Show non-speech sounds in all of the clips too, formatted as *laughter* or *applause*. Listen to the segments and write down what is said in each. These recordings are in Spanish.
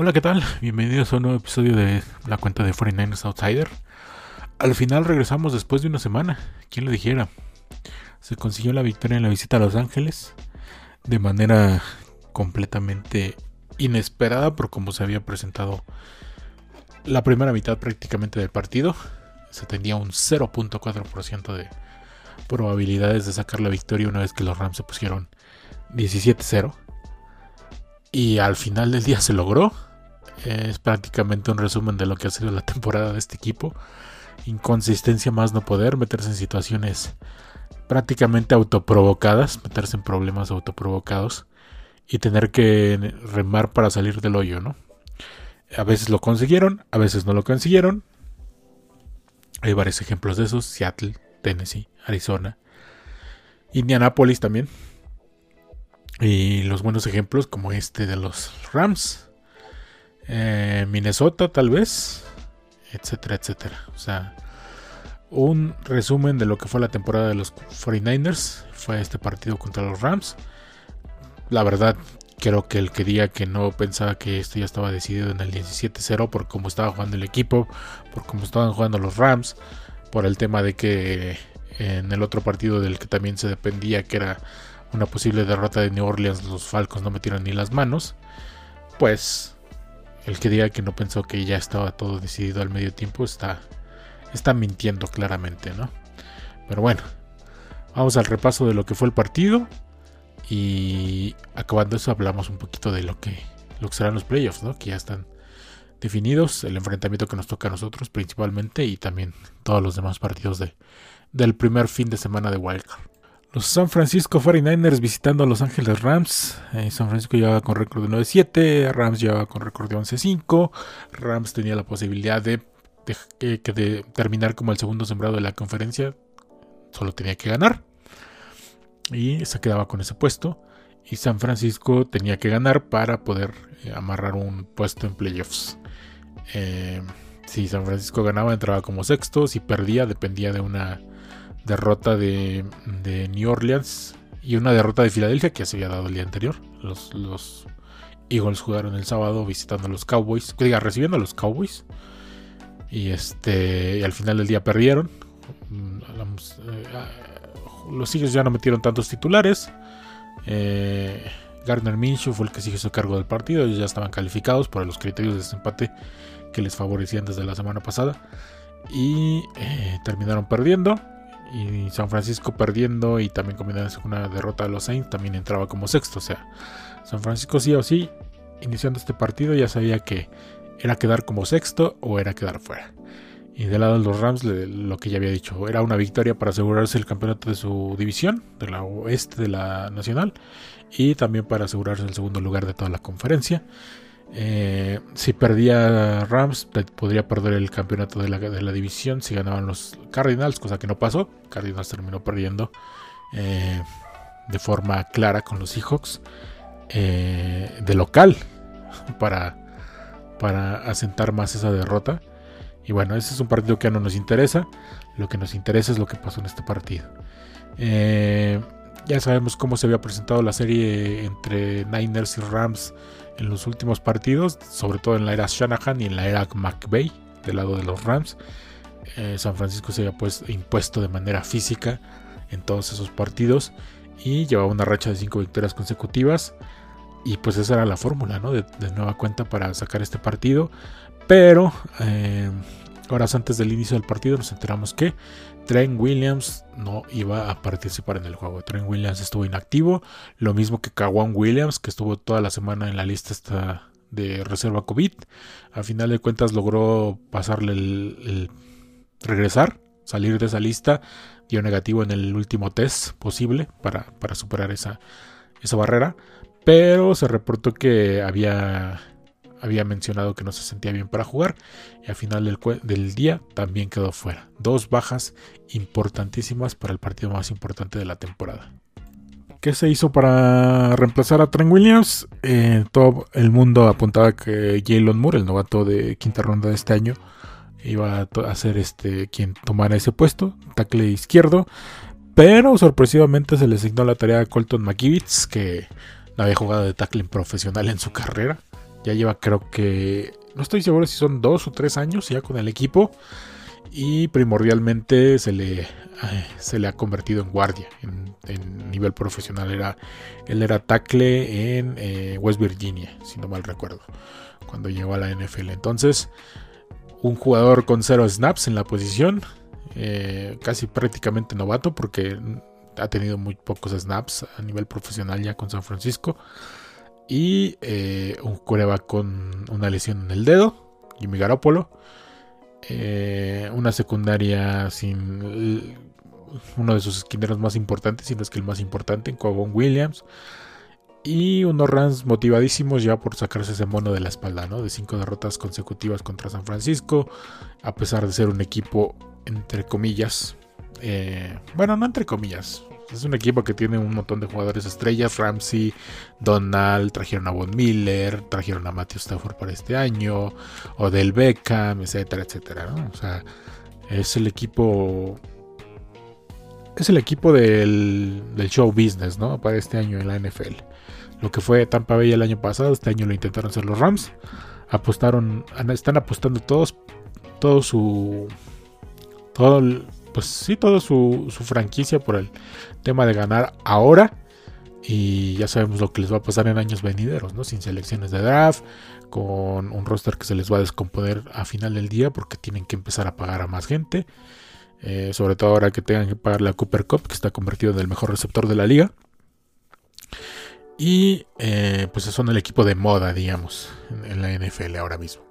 Hola, ¿qué tal? Bienvenidos a un nuevo episodio de la cuenta de 49ers Outsider. Al final regresamos después de una semana. ¿Quién lo dijera? Se consiguió la victoria en la visita a Los Ángeles de manera completamente inesperada por como se había presentado la primera mitad prácticamente del partido. Se tenía un 0.4% de probabilidades de sacar la victoria una vez que los Rams se pusieron 17-0. Y al final del día se logró. Es prácticamente un resumen de lo que ha sido la temporada de este equipo. Inconsistencia más no poder, meterse en situaciones prácticamente autoprovocadas, meterse en problemas autoprovocados y tener que remar para salir del hoyo, ¿no? A veces lo consiguieron, a veces no lo consiguieron. Hay varios ejemplos de esos, Seattle, Tennessee, Arizona, Indianapolis también. Y los buenos ejemplos como este de los Rams, eh, Minnesota tal vez, etcétera, etcétera. O sea, un resumen de lo que fue la temporada de los 49ers fue este partido contra los Rams. La verdad, creo que el que diga que no pensaba que esto ya estaba decidido en el 17-0 por cómo estaba jugando el equipo, por cómo estaban jugando los Rams, por el tema de que en el otro partido del que también se dependía que era una posible derrota de New Orleans, los Falcons no metieron ni las manos, pues el que diga que no pensó que ya estaba todo decidido al medio tiempo está, está mintiendo claramente, ¿no? Pero bueno, vamos al repaso de lo que fue el partido y acabando eso hablamos un poquito de lo que, lo que serán los playoffs, ¿no? Que ya están definidos, el enfrentamiento que nos toca a nosotros principalmente y también todos los demás partidos de, del primer fin de semana de Wildcard. Los San Francisco 49ers visitando a Los Ángeles Rams. Eh, San Francisco llevaba con récord de 9-7, Rams llevaba con récord de 11-5. Rams tenía la posibilidad de, de, terminar como el segundo sembrado de la conferencia. Solo tenía que ganar. Y se quedaba con ese puesto. Y San Francisco tenía que ganar para poder eh, amarrar un puesto en playoffs. Eh, si San Francisco ganaba, entraba como sexto. Si perdía, dependía de una derrota de, New Orleans y una derrota de Filadelfia que se había dado el día anterior. Los, Eagles jugaron el sábado visitando a los Cowboys, diga, recibiendo a los Cowboys. Y este al final del día perdieron. Mm, eh, los Eagles ya no metieron tantos titulares. Eh, Gardner Minshew fue el que se hizo cargo del partido. Ellos ya estaban calificados por los criterios de desempate que les favorecían desde la semana pasada. Y eh, terminaron perdiendo y San Francisco perdiendo y también combinándose con una derrota de los Saints, también entraba como sexto. O sea, San Francisco sí o sí, iniciando este partido, ya sabía que era quedar como sexto o era quedar fuera. Y del lado de los Rams, lo que ya había dicho, era una victoria para asegurarse el campeonato de su división, de la oeste de la nacional, y también para asegurarse el segundo lugar de toda la conferencia. Eh, si perdía Rams, podría perder el campeonato de la, división si ganaban los Cardinals, cosa que no pasó. Cardinals terminó perdiendo eh, de forma clara con los Seahawks eh, de local *laughs* para, para asentar más esa derrota. Y bueno, ese es un partido que no nos interesa. Lo que nos interesa es lo que pasó en este partido. ya sabemos cómo se había presentado la serie entre Niners y Rams en los últimos partidos, sobre todo en la era Shanahan y en la era McVay, del lado de los Rams. Eh, San Francisco se había pues, impuesto de manera física en todos esos partidos y llevaba una racha de cinco victorias consecutivas. Y pues esa era la fórmula, ¿no? De, nueva cuenta para sacar este partido. Pero eh, horas antes del inicio del partido nos enteramos que Trent Williams no iba a participar en el juego. Trent Williams estuvo inactivo, lo mismo que Kawan Williams, que estuvo toda la semana en la lista de reserva COVID. A final de cuentas logró pasarle el, regresar, salir de esa lista, dio negativo en el último test posible para, para superar esa, esa barrera. Pero se reportó que había había mencionado que no se sentía bien para jugar y al final del, día también quedó fuera. Dos bajas importantísimas para el partido más importante de la temporada. ¿Qué se hizo para reemplazar a Trent Williams? Eh, todo el mundo apuntaba que Jalen Moore, el novato de quinta ronda de este año, iba a ser este quien tomara ese puesto, tackle izquierdo. Pero sorpresivamente se le asignó la tarea a Colton McKivitz, que no había jugado de tackle profesional en su carrera Ya lleva creo que, no estoy seguro si son dos o tres años ya con el equipo. Y primordialmente se le, eh, se le ha convertido en guardia en, nivel profesional. Era, él era tackle en eh, West Virginia, si no mal recuerdo, cuando llegó a la NFL. Entonces, un jugador con cero snaps en la posición, eh, casi prácticamente novato porque ha tenido muy pocos snaps a nivel profesional ya con San Francisco. Y eh, un cureba con una lesión en el dedo, Jimmy Garoppolo. Eh, una secundaria sin uno de sus esquineros más importantes, si no es que el más importante, en Cogon Williams. Y unos Rams motivadísimos ya por sacarse ese mono de la espalda, ¿no? De cinco derrotas consecutivas contra San Francisco, a pesar de ser un equipo, entre comillas, eh, bueno, no entre comillas, es un equipo que tiene un montón de jugadores estrellas. Ramsey, Donald, trajeron a Von Miller, trajeron a Matthew Stafford para este año, o del Beckham, etcétera, etcétera. O sea, es el equipo. Es el equipo del, del, show business, ¿no? Para este año en la NFL. Lo que fue Tampa Bay el año pasado, este año lo intentaron hacer los Rams. Apostaron, están apostando todos, todo su. Todo el, pues sí, toda su, franquicia por el tema de ganar ahora. Y ya sabemos lo que les va a pasar en años venideros, ¿no? Sin selecciones de draft, con un roster que se les va a descomponer a final del día porque tienen que empezar a pagar a más gente. Eh, sobre todo ahora que tengan que pagarle a Cooper Cup, que está convertido en el mejor receptor de la liga. Y eh, pues son el equipo de moda, digamos, en la NFL ahora mismo.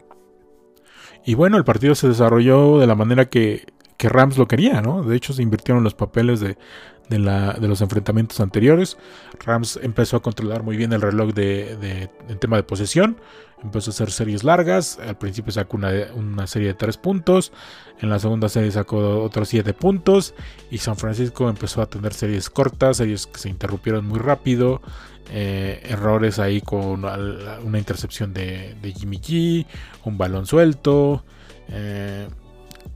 Y bueno, el partido se desarrolló de la manera que que Rams lo quería, ¿no? De hecho, se invirtieron los papeles de, los enfrentamientos anteriores. Rams empezó a controlar muy bien el reloj de, en tema de posesión. Empezó a hacer series largas. Al principio sacó una, serie de tres puntos. En la segunda serie sacó otros siete puntos. Y San Francisco empezó a tener series cortas, series que se interrumpieron muy rápido. Eh, errores ahí con una intercepción de, Jimmy G, un balón suelto. Eh,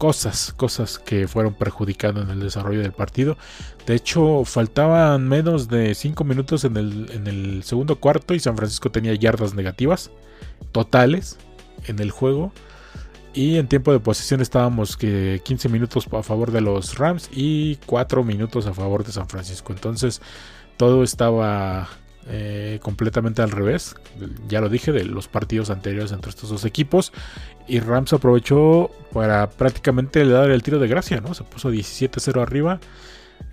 cosas, cosas que fueron perjudicando en el desarrollo del partido. De hecho, faltaban menos de 5 minutos en el, segundo cuarto y San Francisco tenía yardas negativas totales en el juego. Y en tiempo de posesión estábamos que 15 minutos a favor de los Rams y 4 minutos a favor de San Francisco. Entonces todo estaba eh, completamente al revés. Ya lo dije, de los partidos anteriores entre estos dos equipos. Y Rams aprovechó para prácticamente dar el tiro de gracia, ¿no? Se puso 17-0 arriba.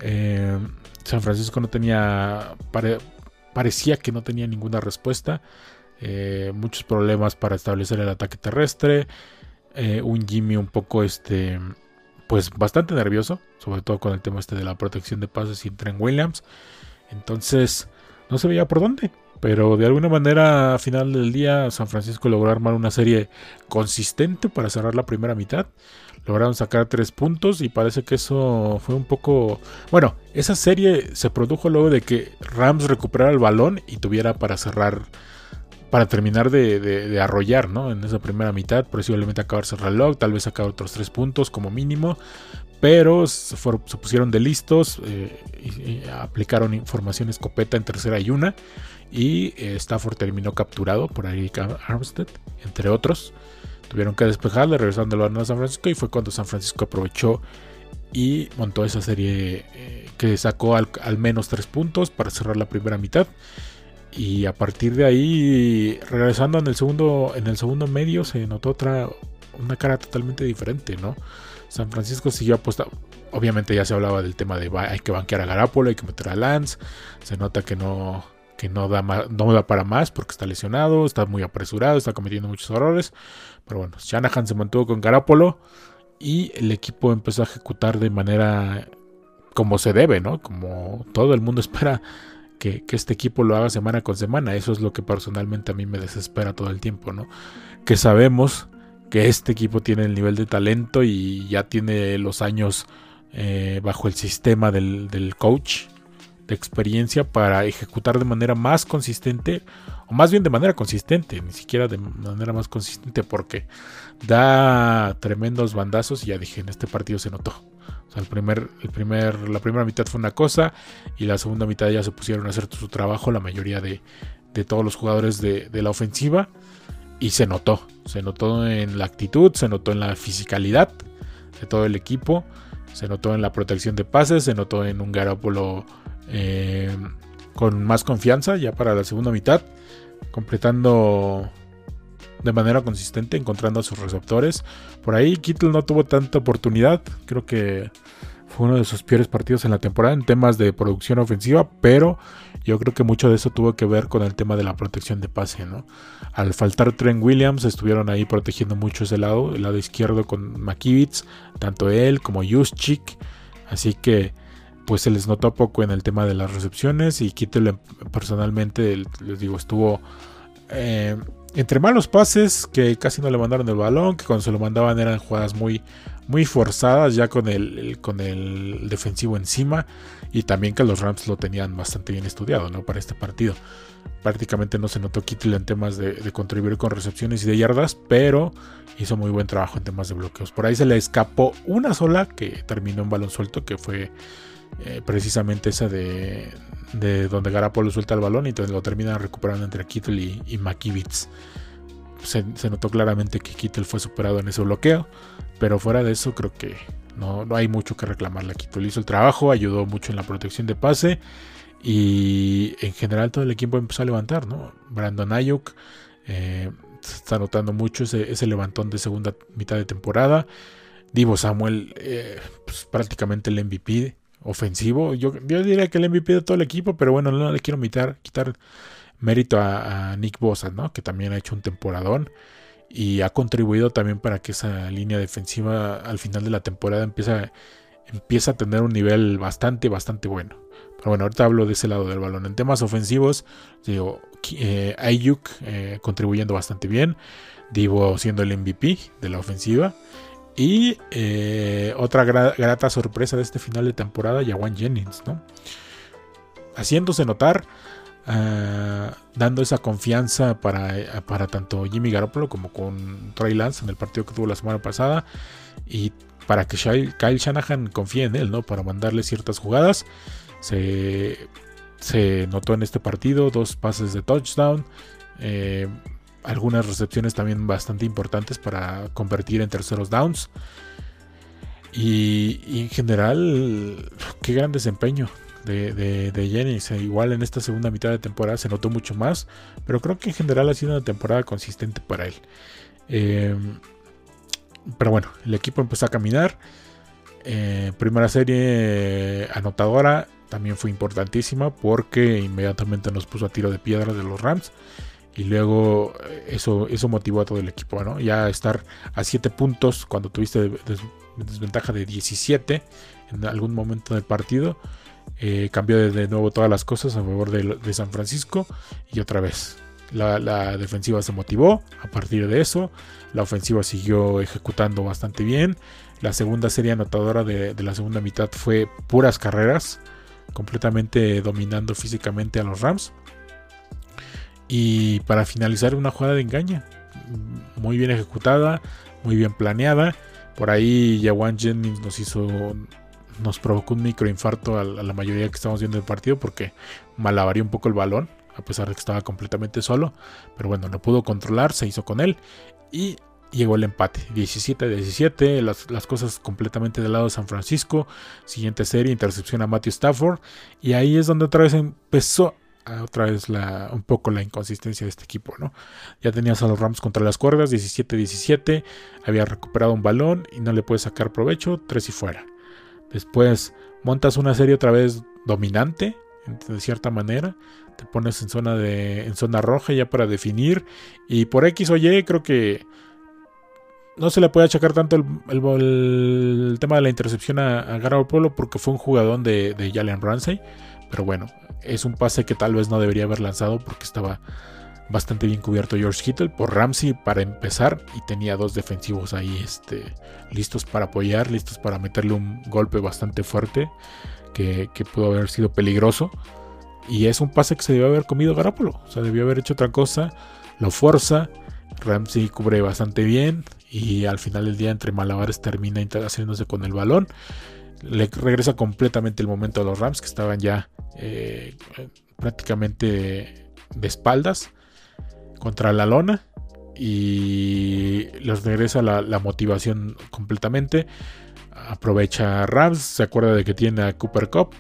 Eh, San Francisco no tenía. parecía que no tenía ninguna respuesta. Eh, muchos problemas para establecer el ataque terrestre. un Jimmy un poco este. Pues bastante nervioso. Sobre todo con el tema este de la protección de pases y Trent Williams. Entonces no se veía por dónde. Pero de alguna manera, a final del día, San Francisco logró armar una serie consistente para cerrar la primera mitad. Lograron sacar tres puntos y parece que eso fue un poco... Bueno, esa serie se produjo luego de que Rams recuperara el balón y tuviera para cerrar, para terminar de, arrollar, ¿no? En esa primera mitad, posiblemente acabarse el reloj, tal vez sacar otros tres puntos como mínimo pero se, pusieron de listos eh, aplicaron información escopeta en tercera y una y eh, Stafford terminó capturado por Eric Armstead, entre otros. Tuvieron que despejarle regresando el balón a San Francisco y fue cuando San Francisco aprovechó y montó esa serie eh, que sacó al, menos tres puntos para cerrar la primera mitad. Y a partir de ahí, regresando en el segundo, en el segundo medio, se notó otra, una cara totalmente diferente, ¿no? San Francisco siguió apostando. Obviamente ya se hablaba del tema de hay que banquear a Garapolo, hay que meter a Lance. Se nota que no, que no da, no da para más porque está lesionado, está muy apresurado, está cometiendo muchos errores. Pero bueno, Shanahan se mantuvo con Garapolo y el equipo empezó a ejecutar de manera como se debe, ¿no? Como todo el mundo *laughs* espera que, que, este equipo lo haga semana con semana. Eso es lo que personalmente a mí me desespera todo el tiempo, ¿no? Que sabemos que este equipo tiene el nivel de talento y ya tiene los años eh, bajo el sistema del, coach de experiencia para ejecutar de manera más consistente, o más bien de manera consistente, ni siquiera de manera más consistente, porque da tremendos bandazos y ya dije, en este partido se notó. O sea, primer, el primer, la primera mitad fue una cosa y la segunda mitad ya se pusieron a hacer su trabajo la mayoría de, todos los jugadores de, la ofensiva y se notó, se notó en la actitud, se notó en la fisicalidad de todo el equipo, se notó en la protección de pases, se notó en un Garoppolo eh, con más confianza ya para la segunda mitad, completando de manera consistente, encontrando a sus receptores. Por ahí Kittle no tuvo tanta oportunidad, creo que fue uno de sus peores partidos en la temporada en temas de producción ofensiva, pero yo creo que mucho de eso tuvo que ver con el tema de la protección de pase, ¿no? Al faltar Trent Williams, estuvieron ahí protegiendo mucho ese lado, el lado izquierdo con McKivitz, tanto él como Juszczyk, así que pues se les notó poco en el tema de las recepciones y Kittle personalmente, les digo, estuvo eh, entre malos pases, que casi no le mandaron el balón, que cuando se lo mandaban eran jugadas muy, muy forzadas, ya con el, con el defensivo encima, y también que los Rams lo tenían bastante bien estudiado ¿no? para este partido. Prácticamente no se notó Kittle en temas de, contribuir con recepciones y de yardas, pero hizo muy buen trabajo en temas de bloqueos. Por ahí se le escapó una sola que terminó en balón suelto, que fue eh, precisamente esa de, de donde Garapolo suelta el balón y lo termina recuperando entre Kittle y, y Se, notó claramente que Kittle fue superado en ese bloqueo, pero fuera de eso creo que no, no hay mucho que reclamarle a. Hizo el trabajo, ayudó mucho en la protección de pase y en general todo el equipo empezó a levantar, ¿no? Brandon Ayuk eh, se está notando mucho ese, levantón de segunda mitad de temporada. Divo Samuel, eh, pues, prácticamente el MVP ofensivo. Yo, diría que el MVP de todo el equipo, pero bueno, no le quiero quitar mérito a, Nick Bosa, ¿no? que también ha hecho un temporadón y ha contribuido también para que esa línea defensiva al final de la temporada empieza, empieza a tener un nivel bastante, bastante bueno. Pero bueno, ahorita hablo de ese lado del balón. En temas ofensivos, digo, eh, Ayuk eh, contribuyendo bastante bien. Divo siendo el MVP de la ofensiva. Y eh, otra grata sorpresa de este final de temporada, Yawan Jennings, ¿no? Haciéndose notar, ah, dando esa confianza para, para, tanto Jimmy Garoppolo como con Trey Lance en el partido que tuvo la semana pasada. Y para que Kyle Shanahan confíe en él, ¿no? Para mandarle ciertas jugadas. Se, se notó en este partido dos pases de touchdown. Eh, algunas recepciones también bastante importantes para convertir en terceros downs. Y, en general, qué gran desempeño de, de, Jennings. E igual en esta segunda mitad de temporada se notó mucho más, pero creo que en general ha sido una temporada consistente para él. Em, pero bueno, el equipo empezó a caminar. Eh, primera serie anotadora también fue importantísima porque inmediatamente nos puso a tiro de piedra de los Rams y luego eh, eso, eso motivó a todo el equipo, ¿no? Ya estar a 7 puntos cuando tuviste desventaja de 17 en algún momento del partido, eh, cambió de, nuevo todas las cosas a favor de, San Francisco y otra vez la, defensiva se motivó a partir de eso, la ofensiva siguió ejecutando bastante bien, la segunda serie anotadora de, de la segunda mitad fue puras carreras, completamente dominando físicamente a los Rams. Y para finalizar, una jugada de engaña. Muy bien ejecutada, muy bien planeada. Por ahí Yawan Jennings nos hizo. Nos provocó un microinfarto a, la mayoría que estamos viendo el partido porque malabaría un poco el balón, a pesar de que estaba completamente solo. Pero bueno, no pudo controlar, se hizo con él. Y llegó el empate. 17-17, las, las, cosas completamente del lado de San Francisco. Siguiente serie, intercepción a Matthew Stafford. Y ahí es donde otra vez empezó otra vez la, un poco la inconsistencia de este equipo, ¿no? Ya tenías a los Rams contra las cuerdas, 17-17, había recuperado un balón y no le puedes sacar provecho, tres y fuera. Después montas una serie otra vez dominante, de cierta manera, te pones en zona de en zona roja ya para definir y por X o Y creo que no se le puede achacar tanto el, tema de la intercepción a, a Polo porque fue un jugador de, de Jalen Ramsey pero bueno, es un pase que tal vez no debería haber lanzado porque estaba bastante bien cubierto George Kittle por Ramsey para empezar y tenía dos defensivos ahí este, listos para apoyar, listos para meterle un golpe bastante fuerte que, pudo haber sido peligroso. Y es un pase que se debió haber comido Garapolo, o sea, debió haber hecho otra cosa, lo fuerza, Ramsey cubre bastante bien y al final del día entre malabares termina haciéndose con el balón le regresa completamente el momento a los Rams que estaban ya eh, prácticamente de espaldas contra la lona y les regresa la, motivación completamente. Aprovecha Rams, se acuerda de que tiene a Cooper Cup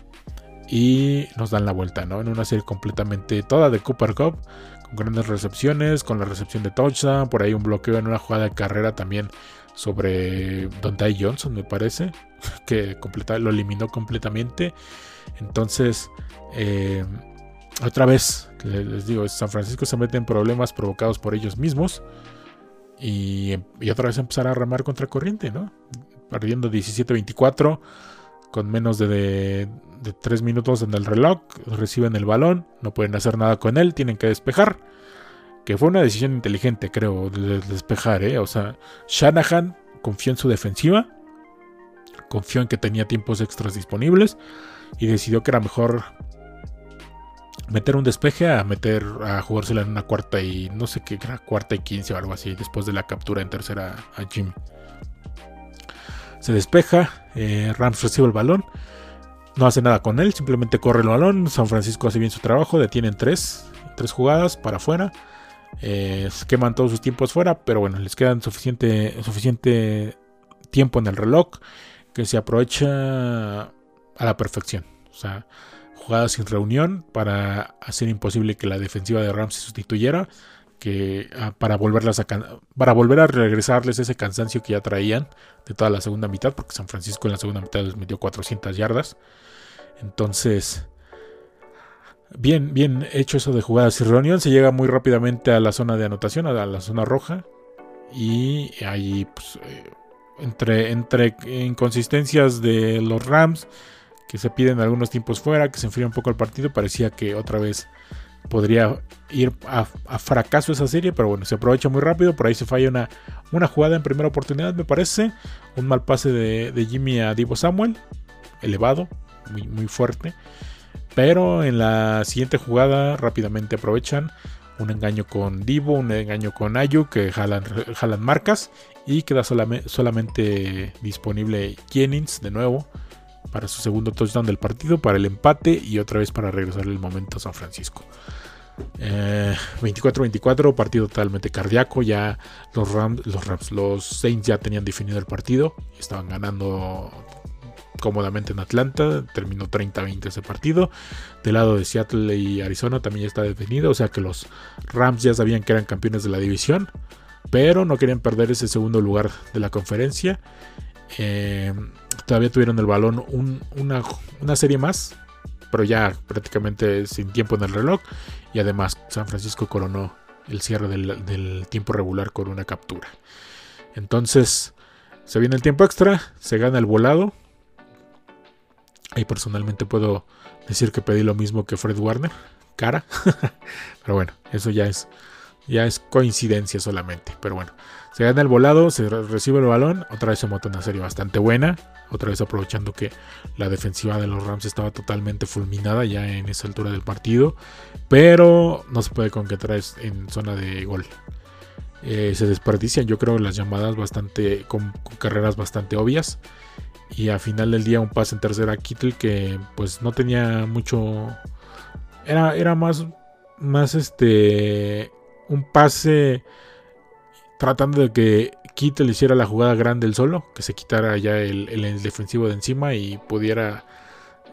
y nos dan la vuelta, ¿no? En una serie completamente toda de Cooper Cup, con grandes recepciones, con la recepción de touchdown, por ahí un bloqueo en una jugada de carrera también sobre Dante Johnson, me parece, *laughs* que lo eliminó completamente. Entonces, eh, otra vez, les digo, San Francisco se mete en problemas provocados por ellos mismos. Y, otra vez empezar a remar contra corriente, ¿no? Perdiendo 17-24 con menos de, 3 minutos en el reloj. Reciben el balón, no pueden hacer nada con él, tienen que despejar. Que fue una decisión inteligente, creo, de despejar, ¿eh? O sea, Shanahan confió en su defensiva, confió en que tenía tiempos extras disponibles y decidió que era mejor meter un despeje a meter a jugársela en una cuarta y no sé qué cuarta y quince o algo así, después de la captura en tercera a Jim. Se despeja, eh, Rams recibe el balón, no hace nada con él, simplemente corre el balón, San Francisco hace bien su trabajo, detienen tres, tres jugadas para afuera, eh, queman todos sus tiempos fuera, pero bueno, les quedan suficiente, suficiente tiempo en el reloj que se aprovecha a la perfección. O sea, jugadas sin reunión para hacer imposible que la defensiva de Rams se sustituyera, que ah, para volverlas a para volver a regresarles ese cansancio que ya traían de toda la segunda mitad, porque San Francisco en la segunda mitad les metió 400 yardas. Entonces, bien, bien hecho eso de jugadas sin reunión, se llega muy rápidamente a la zona de anotación, a la zona roja, y ahí pues, eh, entre, entre inconsistencias de los Rams que se piden algunos tiempos fuera, que se enfría un poco el partido, parecía que otra vez podría ir a, fracaso esa serie, pero bueno, se aprovecha muy rápido, por ahí se falla una, una jugada en primera oportunidad, me parece, un mal pase de, Jimmy a Divo Samuel, elevado, muy, muy fuerte, pero en la siguiente jugada rápidamente aprovechan un engaño con Divo, un engaño con Ayu que jalan, jalan marcas y queda solamente disponible Jennings de nuevo para su segundo touchdown del partido, para el empate y otra vez para regresar el momento a San Francisco. 24-24, eh, partido totalmente cardíaco. Ya los Rams, los Rams, los Saints ya tenían definido el partido. Estaban ganando cómodamente en Atlanta. Terminó 30-20 ese partido. Del lado de Seattle y Arizona también ya está definido. O sea que los Rams ya sabían que eran campeones de la división. Pero no querían perder ese segundo lugar de la conferencia. Eh, todavía tuvieron el balón una, serie más, pero ya prácticamente sin tiempo en el reloj. Y además San Francisco coronó el cierre del, tiempo regular con una captura. Entonces se viene el tiempo extra, se gana el volado. Y personalmente puedo decir que pedí lo mismo que Fred Warner, cara. *laughs* pero bueno, eso ya es, ya es coincidencia solamente. Pero bueno, se gana el volado, se recibe el balón, otra vez se monta una serie bastante buena, otra vez aprovechando que la defensiva de los Rams estaba totalmente fulminada ya en esa altura del partido, pero no se puede concretar en zona de gol. Eh, se desperdician, yo creo, las llamadas bastante con, carreras bastante obvias. Y a final del día un pase en tercera a Kittle que pues no tenía mucho... Era, era más, más este... Un pase tratando de que Kittle hiciera la jugada grande el solo, que se quitara ya el, defensivo de encima y pudiera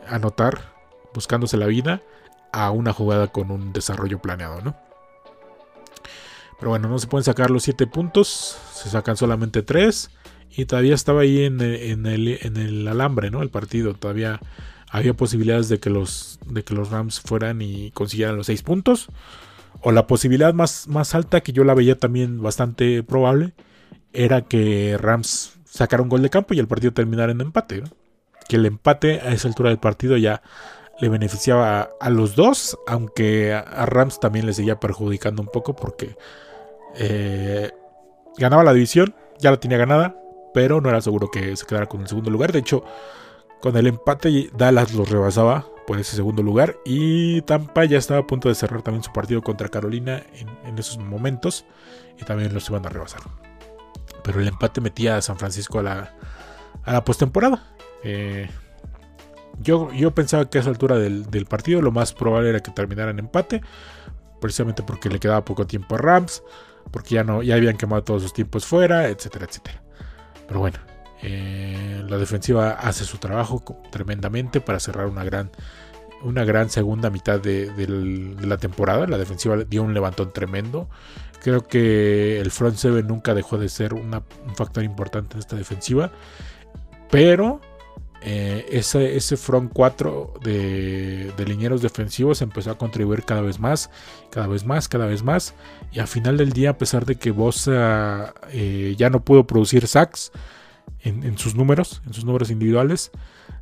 anotar, buscándose la vida, a una jugada con un desarrollo planeado, ¿no? Pero bueno, no se pueden sacar los 7 puntos, se sacan solamente 3 y todavía estaba ahí en el, alambre, ¿no? El partido, todavía había posibilidades de que los, de que los Rams fueran y consiguieran los 6 puntos o la posibilidad más, más alta que yo la veía también bastante probable era que Rams sacara un gol de campo y el partido terminara en empate. Que el empate a esa altura del partido ya le beneficiaba a, los dos, aunque a, Rams también le seguía perjudicando un poco porque eh, ganaba la división, ya la tenía ganada, pero no era seguro que se quedara con el segundo lugar. De hecho, con el empate Dallas los rebasaba por ese segundo lugar. Y Tampa ya estaba a punto de cerrar también su partido contra Carolina en, esos momentos. Y también los iban a rebasar. Pero el empate metía a San Francisco a la, a la postemporada. Eh, yo, yo pensaba que a esa altura del, partido lo más probable era que terminara en empate. precisamente porque le quedaba poco tiempo a Rams, porque ya, no, ya habían quemado todos sus tiempos fuera, etcétera, etcétera. Pero bueno, eh, la defensiva hace su trabajo tremendamente para cerrar una gran, una gran segunda mitad de, la temporada. La defensiva dio un levantón tremendo. Creo que el front seven nunca dejó de ser un factor importante en esta defensiva. Pero eh, ese, ese, front 4 de, de, linieros defensivos empezó a contribuir cada vez más, cada vez más, cada vez más. Y al final del día, a pesar de que Bosa eh, ya no pudo producir sacks en, sus números, en sus números individuales,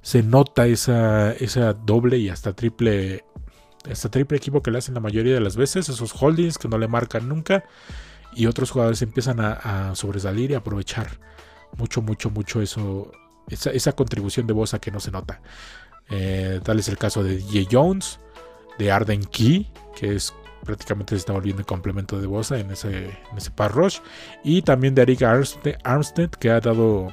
se nota esa, esa doble y hasta triple, hasta triple equipo que le hacen la mayoría de las veces, esos holdings que no le marcan nunca. Y otros jugadores empiezan a, sobresalir y aprovechar mucho, mucho, mucho eso, esa, contribución de Bosa que no se nota. Eh, tal es el caso de DJ Jones, de Arden Key, que es prácticamente se está volviendo complemento de Bosa en ese, en ese par rush. Y también de Eric Armstead, que ha dado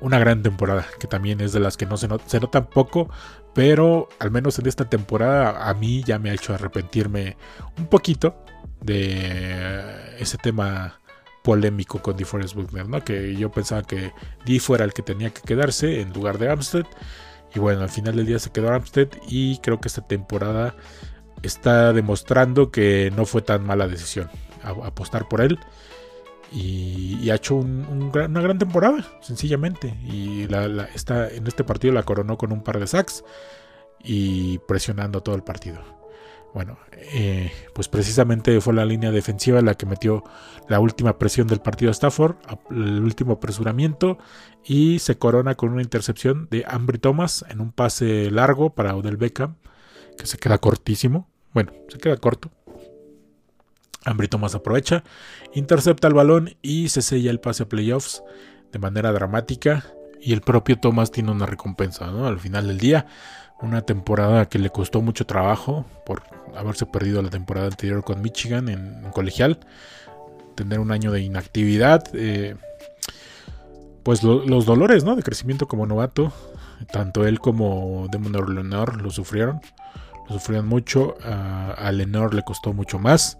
una gran temporada, que también es de las que no se, se notan poco, pero al menos en esta temporada a mí ya me ha hecho arrepentirme un poquito de ese tema polémico con DeForest Buckner, ¿no? Que yo pensaba que Di fuera el que tenía que quedarse en lugar de Armstead. Y bueno, al final del día se quedó Armstead y creo que esta temporada está demostrando que no fue tan mala decisión apostar por él. Y, ha hecho una gran temporada, sencillamente. Y está, en este partido la coronó con un par de sacks y presionando todo el partido. Bueno, eh, pues precisamente fue la línea defensiva la que metió la última presión del partido a Stafford, el último apresuramiento y se corona con una intercepción de Ambry Thomas en un pase largo para Odell Beckham, que se queda cortísimo. Bueno, se queda corto. Ambry Thomas aprovecha, intercepta el balón y se sella el pase a playoffs de manera dramática. Y el propio Thomas tiene una recompensa, ¿no? Al final del día una temporada que le costó mucho trabajo por haberse perdido la temporada anterior con Michigan en, colegial, tener un año de inactividad, eh, pues los dolores ¿no? de crecimiento como novato, tanto él como Demon Lenor lo sufrieron, sufrieron mucho, a Lenor le costó mucho más.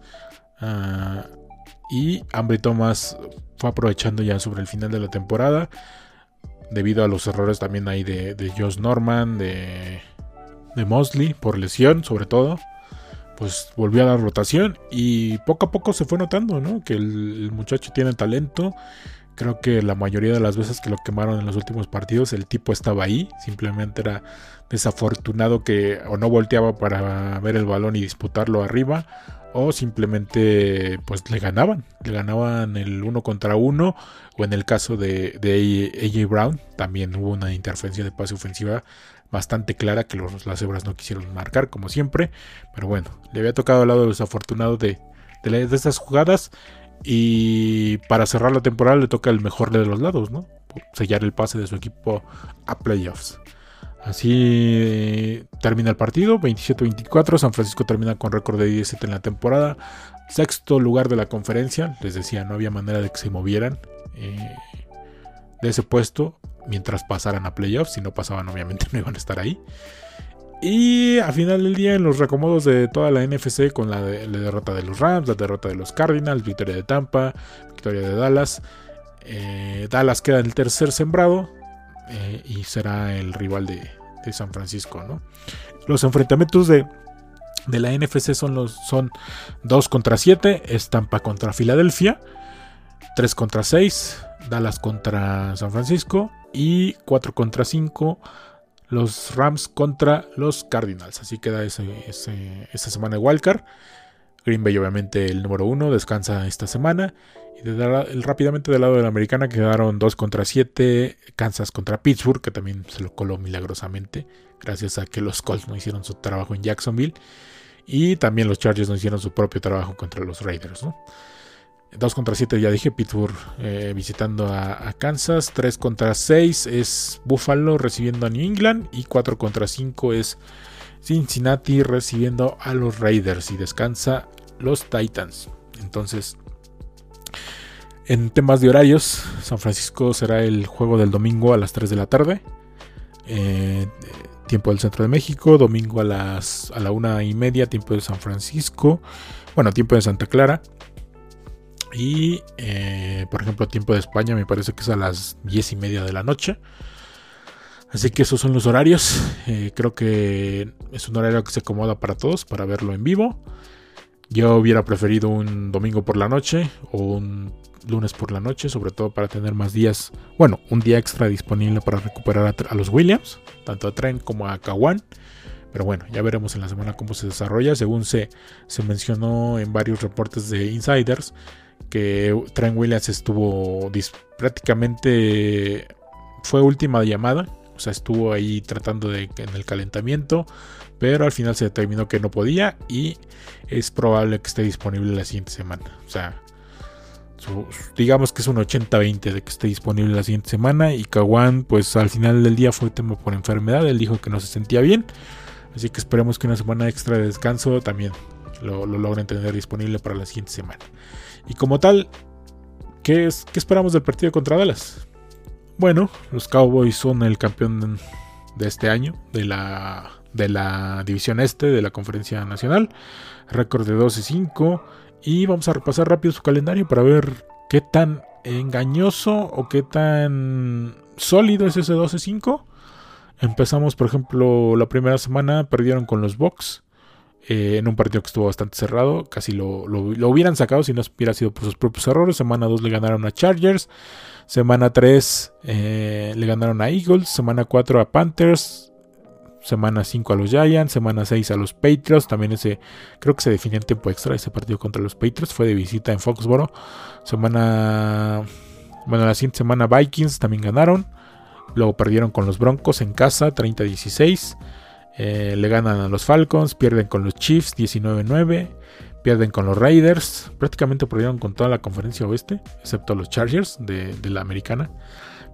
y Ambry Thomas fue aprovechando ya sobre el final de la temporada debido a los errores también ahí de, de Josh Norman, de de Mosley por lesión sobre todo, pues volvió a la rotación y poco a poco se fue notando, ¿no? Que el, muchacho tiene talento. Creo que la mayoría de las veces que lo quemaron en los últimos partidos el tipo estaba ahí, simplemente era desafortunado que o no volteaba para ver el balón y disputarlo arriba o simplemente pues le ganaban, le ganaban el uno contra uno o en el caso de, AJ Brown también hubo una interferencia de pase ofensiva bastante clara que los, las hebras no quisieron marcar, como siempre. Pero bueno, le había tocado al lado desafortunado de, de, estas jugadas. Y para cerrar la temporada le toca el mejor de los lados, ¿no? Sellar el pase de su equipo a playoffs. Así termina el partido, 27-24. San Francisco termina con récord de 17 en la temporada. Sexto lugar de la conferencia. Les decía, no había manera de que se movieran eh, de ese puesto mientras pasaran a playoffs. Si no pasaban, obviamente *laughs* no iban a estar ahí. Y a final del día, en los recomodos de toda la NFC, con la, derrota de los Rams, la derrota de los Cardinals, victoria de Tampa, victoria de Dallas. Eh, Dallas queda el tercer sembrado eh, y será el rival de, San Francisco. ¿no? Los enfrentamientos de, de la NFC son, los, son 2 contra 7, es Tampa contra Filadelfia, 3 contra 6, Dallas contra San Francisco, y 4 contra 5 los Rams contra los Cardinals. Así queda ese, esta semana de Wildcard. Green Bay obviamente el número 1 descansa esta semana. Y rápidamente del lado de la americana quedaron 2 contra 7. Kansas contra Pittsburgh, que también se lo coló milagrosamente. Gracias a que los Colts no hicieron su trabajo en Jacksonville. Y también los Chargers no hicieron su propio trabajo contra los Raiders. 2 contra 7 ya dije, Pittsburgh eh, visitando a, Kansas. 3 contra 6 es Buffalo recibiendo a New England. Y 4 contra 5 es Cincinnati recibiendo a los Raiders. Y descansa los Titans. Entonces, en temas de horarios, San Francisco será el juego del domingo a las 3 de la tarde. Eh, tiempo del centro de México, domingo a las a la una y media, tiempo de San Francisco, bueno, tiempo de Santa Clara. Y, eh, por ejemplo, tiempo de España me parece que es a las diez y media de la noche. Así que esos son los horarios. Eh, creo que es un horario que se acomoda para todos, para verlo en vivo. Yo hubiera preferido un domingo por la noche o un lunes por la noche, sobre todo para tener más días, bueno, un día extra disponible para recuperar a, los Williams, tanto a Trent como a Kawan. Pero bueno, ya veremos en la semana cómo se desarrolla. Según se, se mencionó en varios reportes de insiders, que Trent Williams estuvo prácticamente fue última llamada o sea, estuvo ahí tratando de en el calentamiento, pero al final se determinó que no podía y es probable que esté disponible la siguiente semana. O sea, digamos que es un 80-20 de que esté disponible la siguiente semana y Kawan pues al final del día fue tema por enfermedad, él dijo que no se sentía bien, así que esperemos que una semana extra de descanso también lo, logren tener disponible para la siguiente semana. Y como tal, ¿qué, es, qué esperamos del partido contra Dallas? Bueno, los Cowboys son el campeón de este año de la, de la división este de la conferencia nacional. Récord de 12 5. Y vamos a repasar rápido su calendario para ver qué tan engañoso o qué tan sólido es ese 12-5. Empezamos, por ejemplo, la primera semana perdieron con los Bucks. Eh, en un partido que estuvo bastante cerrado. Casi lo, lo, hubieran sacado si no hubiera sido por sus propios errores. Semana 2 le ganaron a Chargers. Semana 3 eh, le ganaron a Eagles. Semana 4 a Panthers. Semana 5 a los Giants. Semana 6 a los Patriots. También ese, creo que se definió en tiempo extra ese partido contra los Patriots. Fue de visita en Foxboro. Semana. Bueno, la siguiente semana Vikings también ganaron. Luego perdieron con los Broncos en casa, 30-16. Eh, le ganan a los Falcons, pierden con los Chiefs, 19-9. Pierden con los Raiders. Prácticamente perdieron con toda la conferencia oeste, excepto los Chargers de, la americana.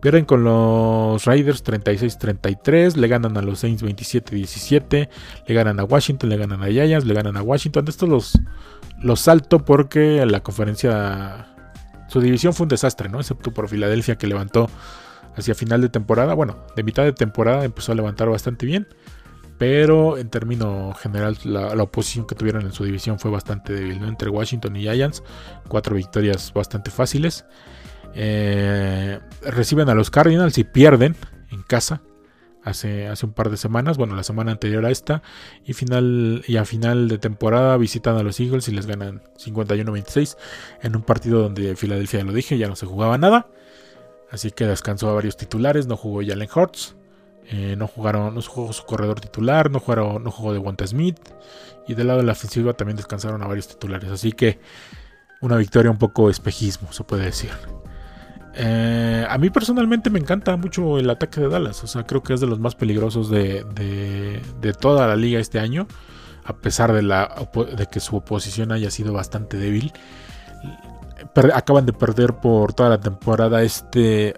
Pierden con los Raiders 36-33. Le ganan a los Saints 27-17. Le ganan a Washington. Le ganan a Giants. Le ganan a Washington. Estos los, los salto porque la conferencia. Su división fue un desastre, ¿no? Excepto por Filadelfia que levantó hacia final de temporada. Bueno, de mitad de temporada empezó a levantar bastante bien. Pero en términos general, la, oposición que tuvieron en su división fue bastante débil. Entre Washington y Giants, cuatro victorias bastante fáciles. Eh, reciben a los Cardinals y pierden en casa hace, hace un par de semanas. Bueno, la semana anterior a esta. Y, final, y a final de temporada visitan a los Eagles y les ganan 51-26 en un partido donde Filadelfia, ya lo dije, ya no se jugaba nada. Así que descansó a varios titulares. No jugó Jalen Hurts. Eh, no jugaron, no jugó su corredor titular, no jugaron, no jugó de Wanta Smith. Y del lado de la ofensiva también descansaron a varios titulares. Así que una victoria un poco espejismo, se puede decir. Eh, a mí personalmente me encanta mucho el ataque de Dallas. O sea, creo que es de los más peligrosos de, de, toda la liga este año. A pesar de, la, de que su oposición haya sido bastante débil. acaban de perder por toda la temporada este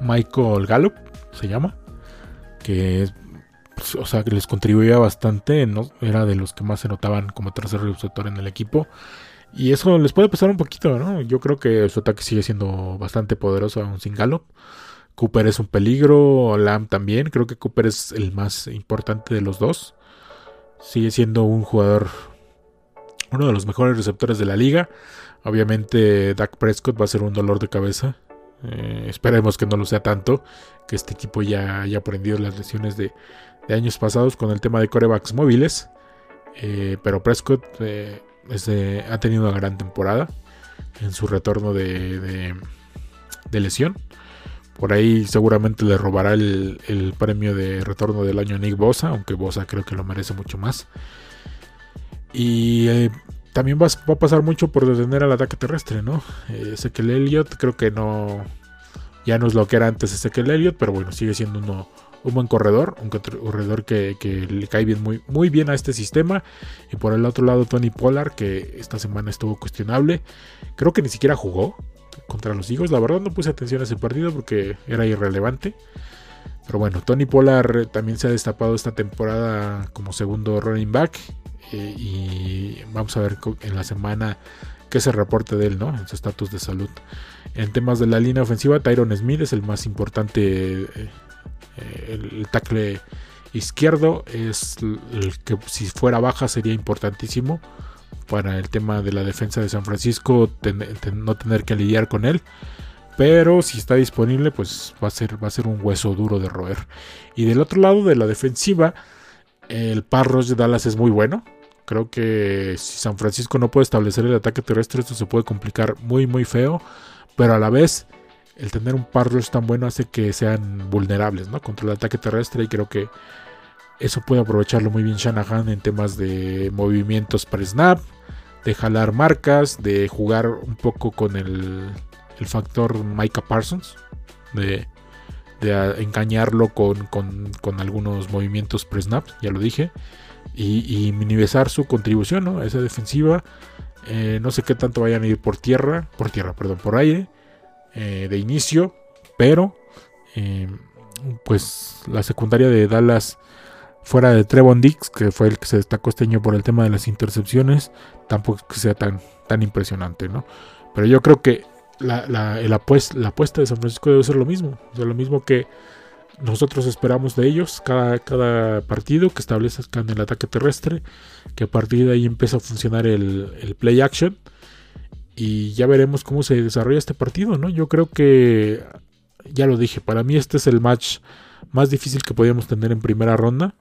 Michael Gallup, se llama que pues, o sea, que les contribuía bastante, ¿no? Era de los que más se notaban como tercer receptor en el equipo. Y eso les puede pasar un poquito, ¿no? Yo creo que su ataque sigue siendo bastante poderoso aún sin Gallup. Cooper es un peligro, Lamb también. Creo que Cooper es el más importante de los dos. Sigue siendo un jugador, uno de los mejores receptores de la liga. Obviamente, Dak Prescott va a ser un dolor de cabeza. Eh, esperemos que no lo sea tanto, que este equipo ya haya aprendido las lecciones de, años pasados con el tema de corebacks móviles. Eh, pero Prescott eh, ha tenido una gran temporada en su retorno de, lesión. Por ahí seguramente le robará el, premio de retorno del año a Nick Bosa, aunque Bosa creo que lo merece mucho más. Y también va, a pasar mucho por detener al ataque terrestre, ¿no? Eh, Ezequiel Elliott creo que no. Ya no es lo que era antes Ezequiel Elliott, pero bueno, sigue siendo uno, un buen corredor, un corredor que, le cae bien, muy, bien a este sistema. Y por el otro lado, Tony Pollard, que esta semana estuvo cuestionable. Creo que ni siquiera jugó contra los Eagles. La verdad no puse atención a ese partido porque era irrelevante. Pero bueno, Tony Pollard también se ha destapado esta temporada como segundo running back. Eh, y vamos a ver en la semana qué se reporte de él, ¿no? En su estatus de salud. En temas de la línea ofensiva, Tyron Smith es el más importante, eh, el, tackle izquierdo es el que si fuera baja sería importantísimo para el tema de la defensa de San Francisco no tener que lidiar con él. Pero si está disponible, pues va a, ser, va a ser un hueso duro de roer. Y del otro lado de la defensiva, el Parros de Dallas es muy bueno. Creo que si San Francisco no puede establecer el ataque terrestre, esto se puede complicar muy, muy feo. Pero a la vez, el tener un Parros tan bueno hace que sean vulnerables ¿no? contra el ataque terrestre. Y creo que eso puede aprovecharlo muy bien Shanahan en temas de movimientos para snap, de jalar marcas, de jugar un poco con el, factor Micah Parsons, de, de engañarlo con, con, algunos movimientos pre-snap, ya lo dije, y, minimizar su contribución a esa defensiva. Eh, no sé qué tanto vayan a ir por tierra, por tierra, perdón, por aire, eh, de inicio, pero eh, pues la secundaria de Dallas fuera de Trevon Dix, que fue el que se destacó este año por el tema de las intercepciones, tampoco que sea tan, tan impresionante, ¿no? Pero yo creo que la, la, apuesta, la apuesta de San Francisco debe ser lo mismo. O sea, lo mismo que nosotros esperamos de ellos cada, partido, que establezcan el ataque terrestre, que a partir de ahí empieza a funcionar el, play action. Y ya veremos cómo se desarrolla este partido, ¿no? Yo creo que, ya lo dije, para mí este es el match más difícil que podíamos tener en primera ronda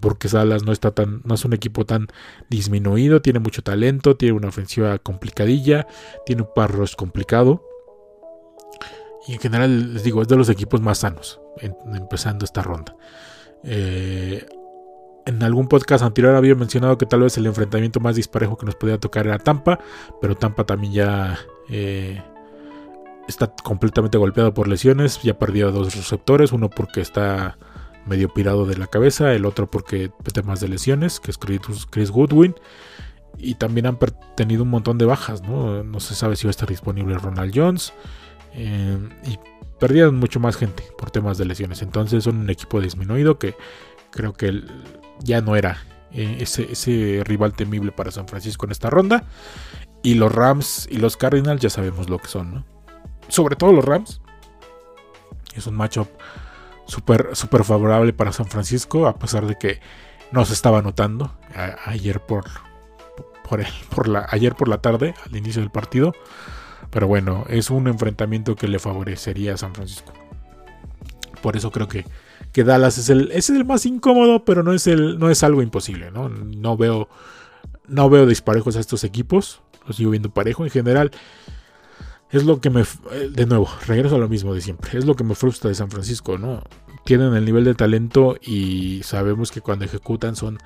porque Salas no está tan, no es un equipo tan disminuido, tiene mucho talento, tiene una ofensiva complicadilla, tiene un parros complicado. Y en general, les digo, es de los equipos más sanos, empezando esta ronda. Eh, en algún podcast anterior había mencionado que tal vez el enfrentamiento más disparejo que nos podía tocar era Tampa, pero Tampa también ya eh, está completamente golpeado por lesiones, ya perdió dos receptores, uno porque está medio pirado de la cabeza, el otro porque temas de lesiones, que es Chris Goodwin. Y también han tenido un montón de bajas, ¿no? No se sabe si va a estar disponible Ronald Jones. Eh, y perdieron mucho más gente por temas de lesiones. Entonces son un equipo disminuido que creo que ya no era eh, ese, rival temible para San Francisco en esta ronda. Y los Rams y los Cardinals ya sabemos lo que son, ¿no? Sobre todo los Rams. Es un matchup súper super favorable para San Francisco, a pesar de que no se estaba notando ayer por, por, el, por la, ayer por la tarde, al inicio del partido. Pero bueno, es un enfrentamiento que le favorecería a San Francisco. Por eso creo que, que Dallas es el, es el más incómodo, pero no es, el, no es algo imposible. ¿no? no veo no veo disparejos a estos equipos. Los sigo viendo parejo. En general, es lo que me. Eh, de nuevo, regreso a lo mismo de siempre. Es lo que me frustra de San Francisco, ¿no? Tienen el nivel de talento y sabemos que cuando ejecutan son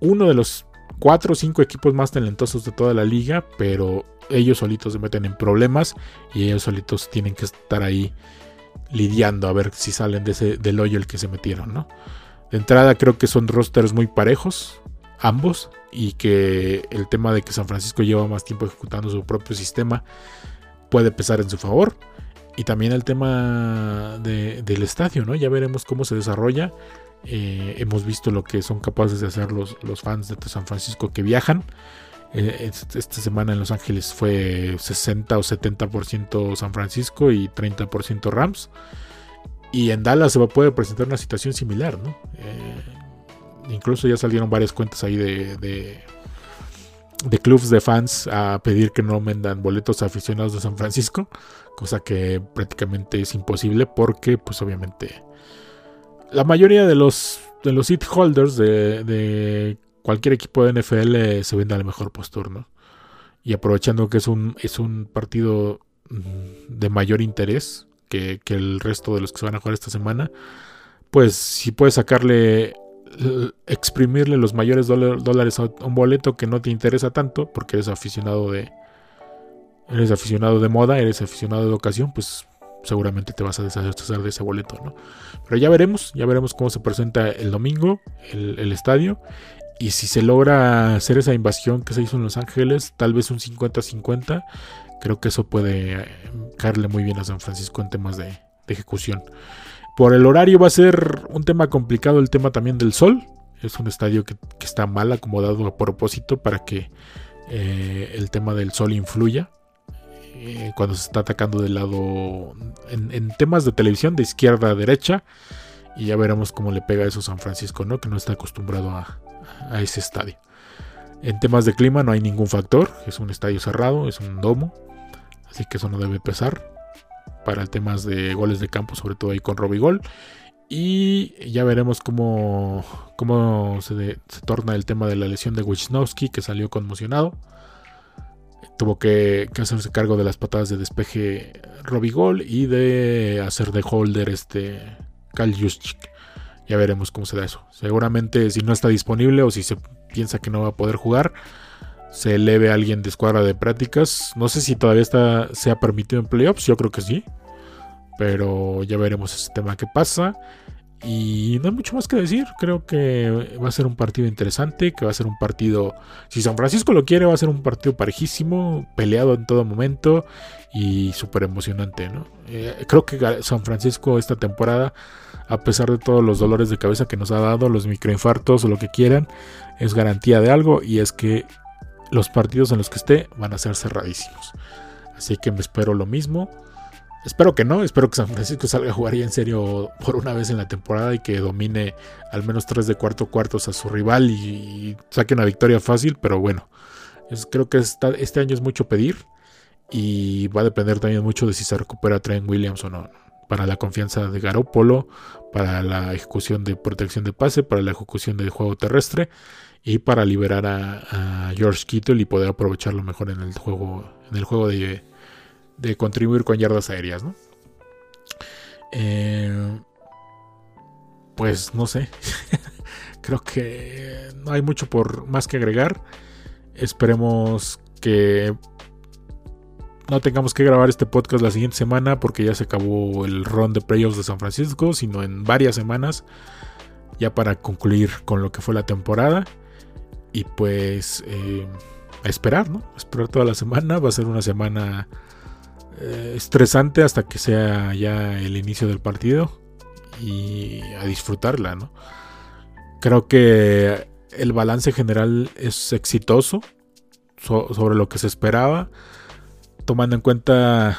uno de los cuatro o cinco equipos más talentosos de toda la liga, pero ellos solitos se meten en problemas y ellos solitos tienen que estar ahí lidiando a ver si salen de ese, del hoyo el que se metieron, ¿no? De entrada creo que son rosters muy parejos, ambos y que el tema de que San Francisco lleva más tiempo ejecutando su propio sistema puede pesar en su favor. Y también el tema del estadio, ¿no? Ya veremos cómo se desarrolla. Eh, hemos visto lo que son capaces de hacer los, los fans de San Francisco que viajan. Eh, esta semana en Los Ángeles fue 60 o 70% San Francisco y 30% Rams. Y en Dallas se puede presentar una situación similar. Eh, incluso ya salieron varias cuentas ahí de, de, clubs de fans a pedir que no vendan boletos aficionados de San Francisco, cosa que prácticamente es imposible porque pues obviamente la mayoría de los de los seat holders de, cualquier equipo de NFL se vende al mejor postor, ¿no? Y aprovechando que es un, es un partido mm, de mayor interés que, que el resto de los que se van a jugar esta semana, pues si puedes sacarle exprimirle los mayores dólares a un boleto que no te interesa tanto porque eres aficionado de eres aficionado de moda, eres aficionado de ocasión, pues seguramente te vas a deshacer de ese boleto, ¿no? Pero ya veremos, ya veremos cómo se presenta el domingo el, estadio y si se logra hacer esa invasión que se hizo en Los Ángeles, tal vez un 50-50, creo que eso puede eh, caerle muy bien a San Francisco en temas de ejecución. Por el horario va a ser un tema complicado el tema también del sol. Es un estadio que, está mal acomodado a propósito para que eh, el tema del sol influya. Eh, cuando se está atacando del lado en, temas de televisión de izquierda a derecha Y ya veremos cómo le pega eso San Francisco, ¿no? Que no está acostumbrado a, ese estadio. En temas de clima no hay ningún factor, es un estadio cerrado, es un domo, así que eso no debe pesar para temas de goles de campo, sobre todo ahí con Robigol. Y ya veremos cómo, cómo se, torna el tema de la lesión de Wisnowski, que salió conmocionado. Tuvo que, hacerse cargo de las patadas de despeje Robigol y de hacer de holder este Kal Ya veremos cómo se da eso. Seguramente si no está disponible o si se piensa que no va a poder jugar, se eleve a alguien de escuadra de prácticas. No sé si todavía está, se permitido en playoffs, yo creo que sí. Pero ya veremos ese tema que pasa. Y no hay mucho más que decir. Creo que va a ser un partido interesante. Que va a ser un partido. Si San Francisco lo quiere, va a ser un partido parejísimo. Peleado en todo momento. Y súper emocionante. ¿no? Eh, creo que San Francisco esta temporada. A pesar de todos los dolores de cabeza que nos ha dado. Los microinfartos o lo que quieran. Es garantía de algo. Y es que los partidos en los que esté van a ser cerradísimos. Así que me espero lo mismo. Espero que no, espero que San Francisco salga a jugar ya en serio por una vez en la temporada y que domine al menos tres de cuarto cuartos a su rival y, saque una victoria fácil, pero bueno, creo que este año es mucho pedir y va a depender también mucho de si se recupera Trent Williams o no. Para la confianza de Garoppolo, para la ejecución de protección de pase, para la ejecución del juego terrestre y para liberar a, a George Kittle y poder aprovecharlo mejor en el juego, en el juego de, de contribuir con yardas aéreas, ¿no? Eh, pues no sé. *laughs* Creo que no hay mucho por más que agregar. Esperemos que no tengamos que grabar este podcast la siguiente semana porque ya se acabó el run de playoffs de San Francisco, sino en varias semanas ya para concluir con lo que fue la temporada. Y pues eh, a esperar, ¿no? esperar toda la semana. Va a ser una semana eh, estresante hasta que sea ya el inicio del partido y a disfrutarla, ¿no? Creo que el balance general es exitoso sobre lo que se esperaba, tomando en cuenta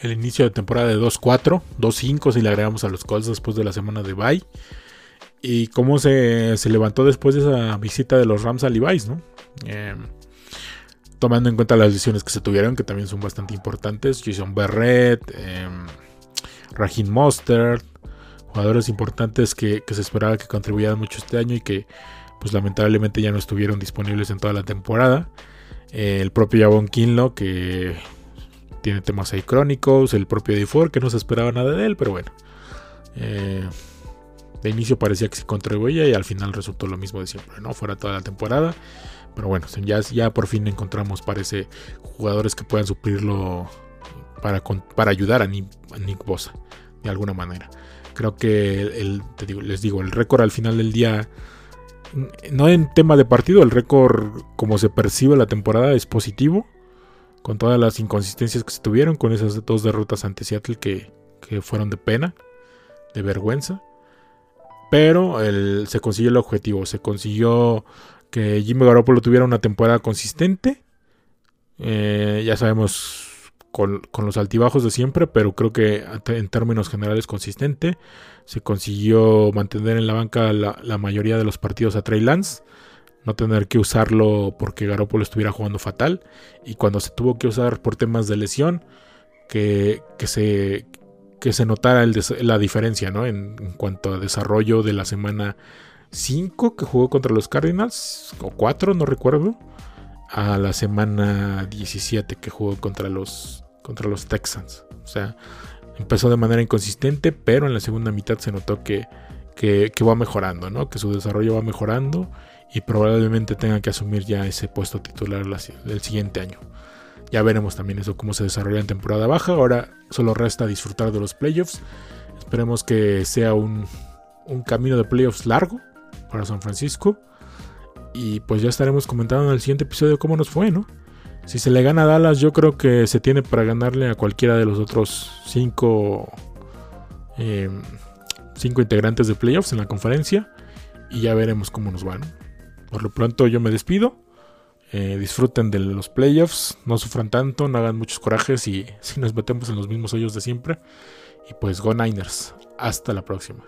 el inicio de temporada de 2-4, 2-5 si le agregamos a los Colts después de la semana de bye. Y cómo se, levantó después de esa visita de los Rams a Levi's, ¿no? Eh, tomando en cuenta las decisiones que se tuvieron, que también son bastante importantes. Jason Barrett, eh, Raheem Mostert, jugadores importantes que, se esperaba que contribuyeran mucho este año y que pues lamentablemente ya no estuvieron disponibles en toda la temporada. Eh, el propio Javon Kinlo que tiene temas ahí crónicos, el propio D4 que no se esperaba nada de él, pero bueno. Eh, de inicio parecía que se contribuía y al final resultó lo mismo de siempre, ¿no? Fuera toda la temporada. Pero bueno, ya, ya por fin encontramos, parece, jugadores que puedan suplirlo para, para ayudar a Nick, Bosa de alguna manera. Creo que les digo, el récord al final del día, no en tema de partido, el récord como se percibe la temporada es positivo, con todas las inconsistencias que se tuvieron, con esas dos derrotas ante Seattle que, que fueron de pena, de vergüenza. Pero se consiguió el objetivo, se consiguió que Jimmy Garoppolo tuviera una temporada consistente. Eh, ya sabemos con, los altibajos de siempre, pero creo que en términos generales consistente. Se consiguió mantener en la banca la, mayoría de los partidos a Trey Lance. No tener que usarlo porque Garoppolo estuviera jugando fatal. Y cuando se tuvo que usar por temas de lesión, que, se, que se notara la diferencia ¿no? en cuanto a desarrollo de la semana 5 que jugó contra los Cardinals, o 4, no recuerdo, a la semana 17 que jugó contra los, contra los Texans. O sea, empezó de manera inconsistente, pero en la segunda mitad se notó que, que, va mejorando, ¿no? que su desarrollo va mejorando y probablemente tenga que asumir ya ese puesto titular del siguiente año. Ya veremos también eso cómo se desarrolla en temporada baja. Ahora solo resta disfrutar de los playoffs. Esperemos que sea un, un camino de playoffs largo para San Francisco. Y pues ya estaremos comentando en el siguiente episodio cómo nos fue, ¿no? Si se le gana a Dallas, yo creo que se tiene para ganarle a cualquiera de los otros cinco, em, cinco integrantes de playoffs en la conferencia. Y ya veremos cómo nos va, Por lo pronto yo me despido. Eh, disfruten de los playoffs, no sufran tanto, no hagan muchos corajes y *laughs* si nos metemos en los mismos hoyos de siempre. Y pues Go Niners. Hasta la próxima.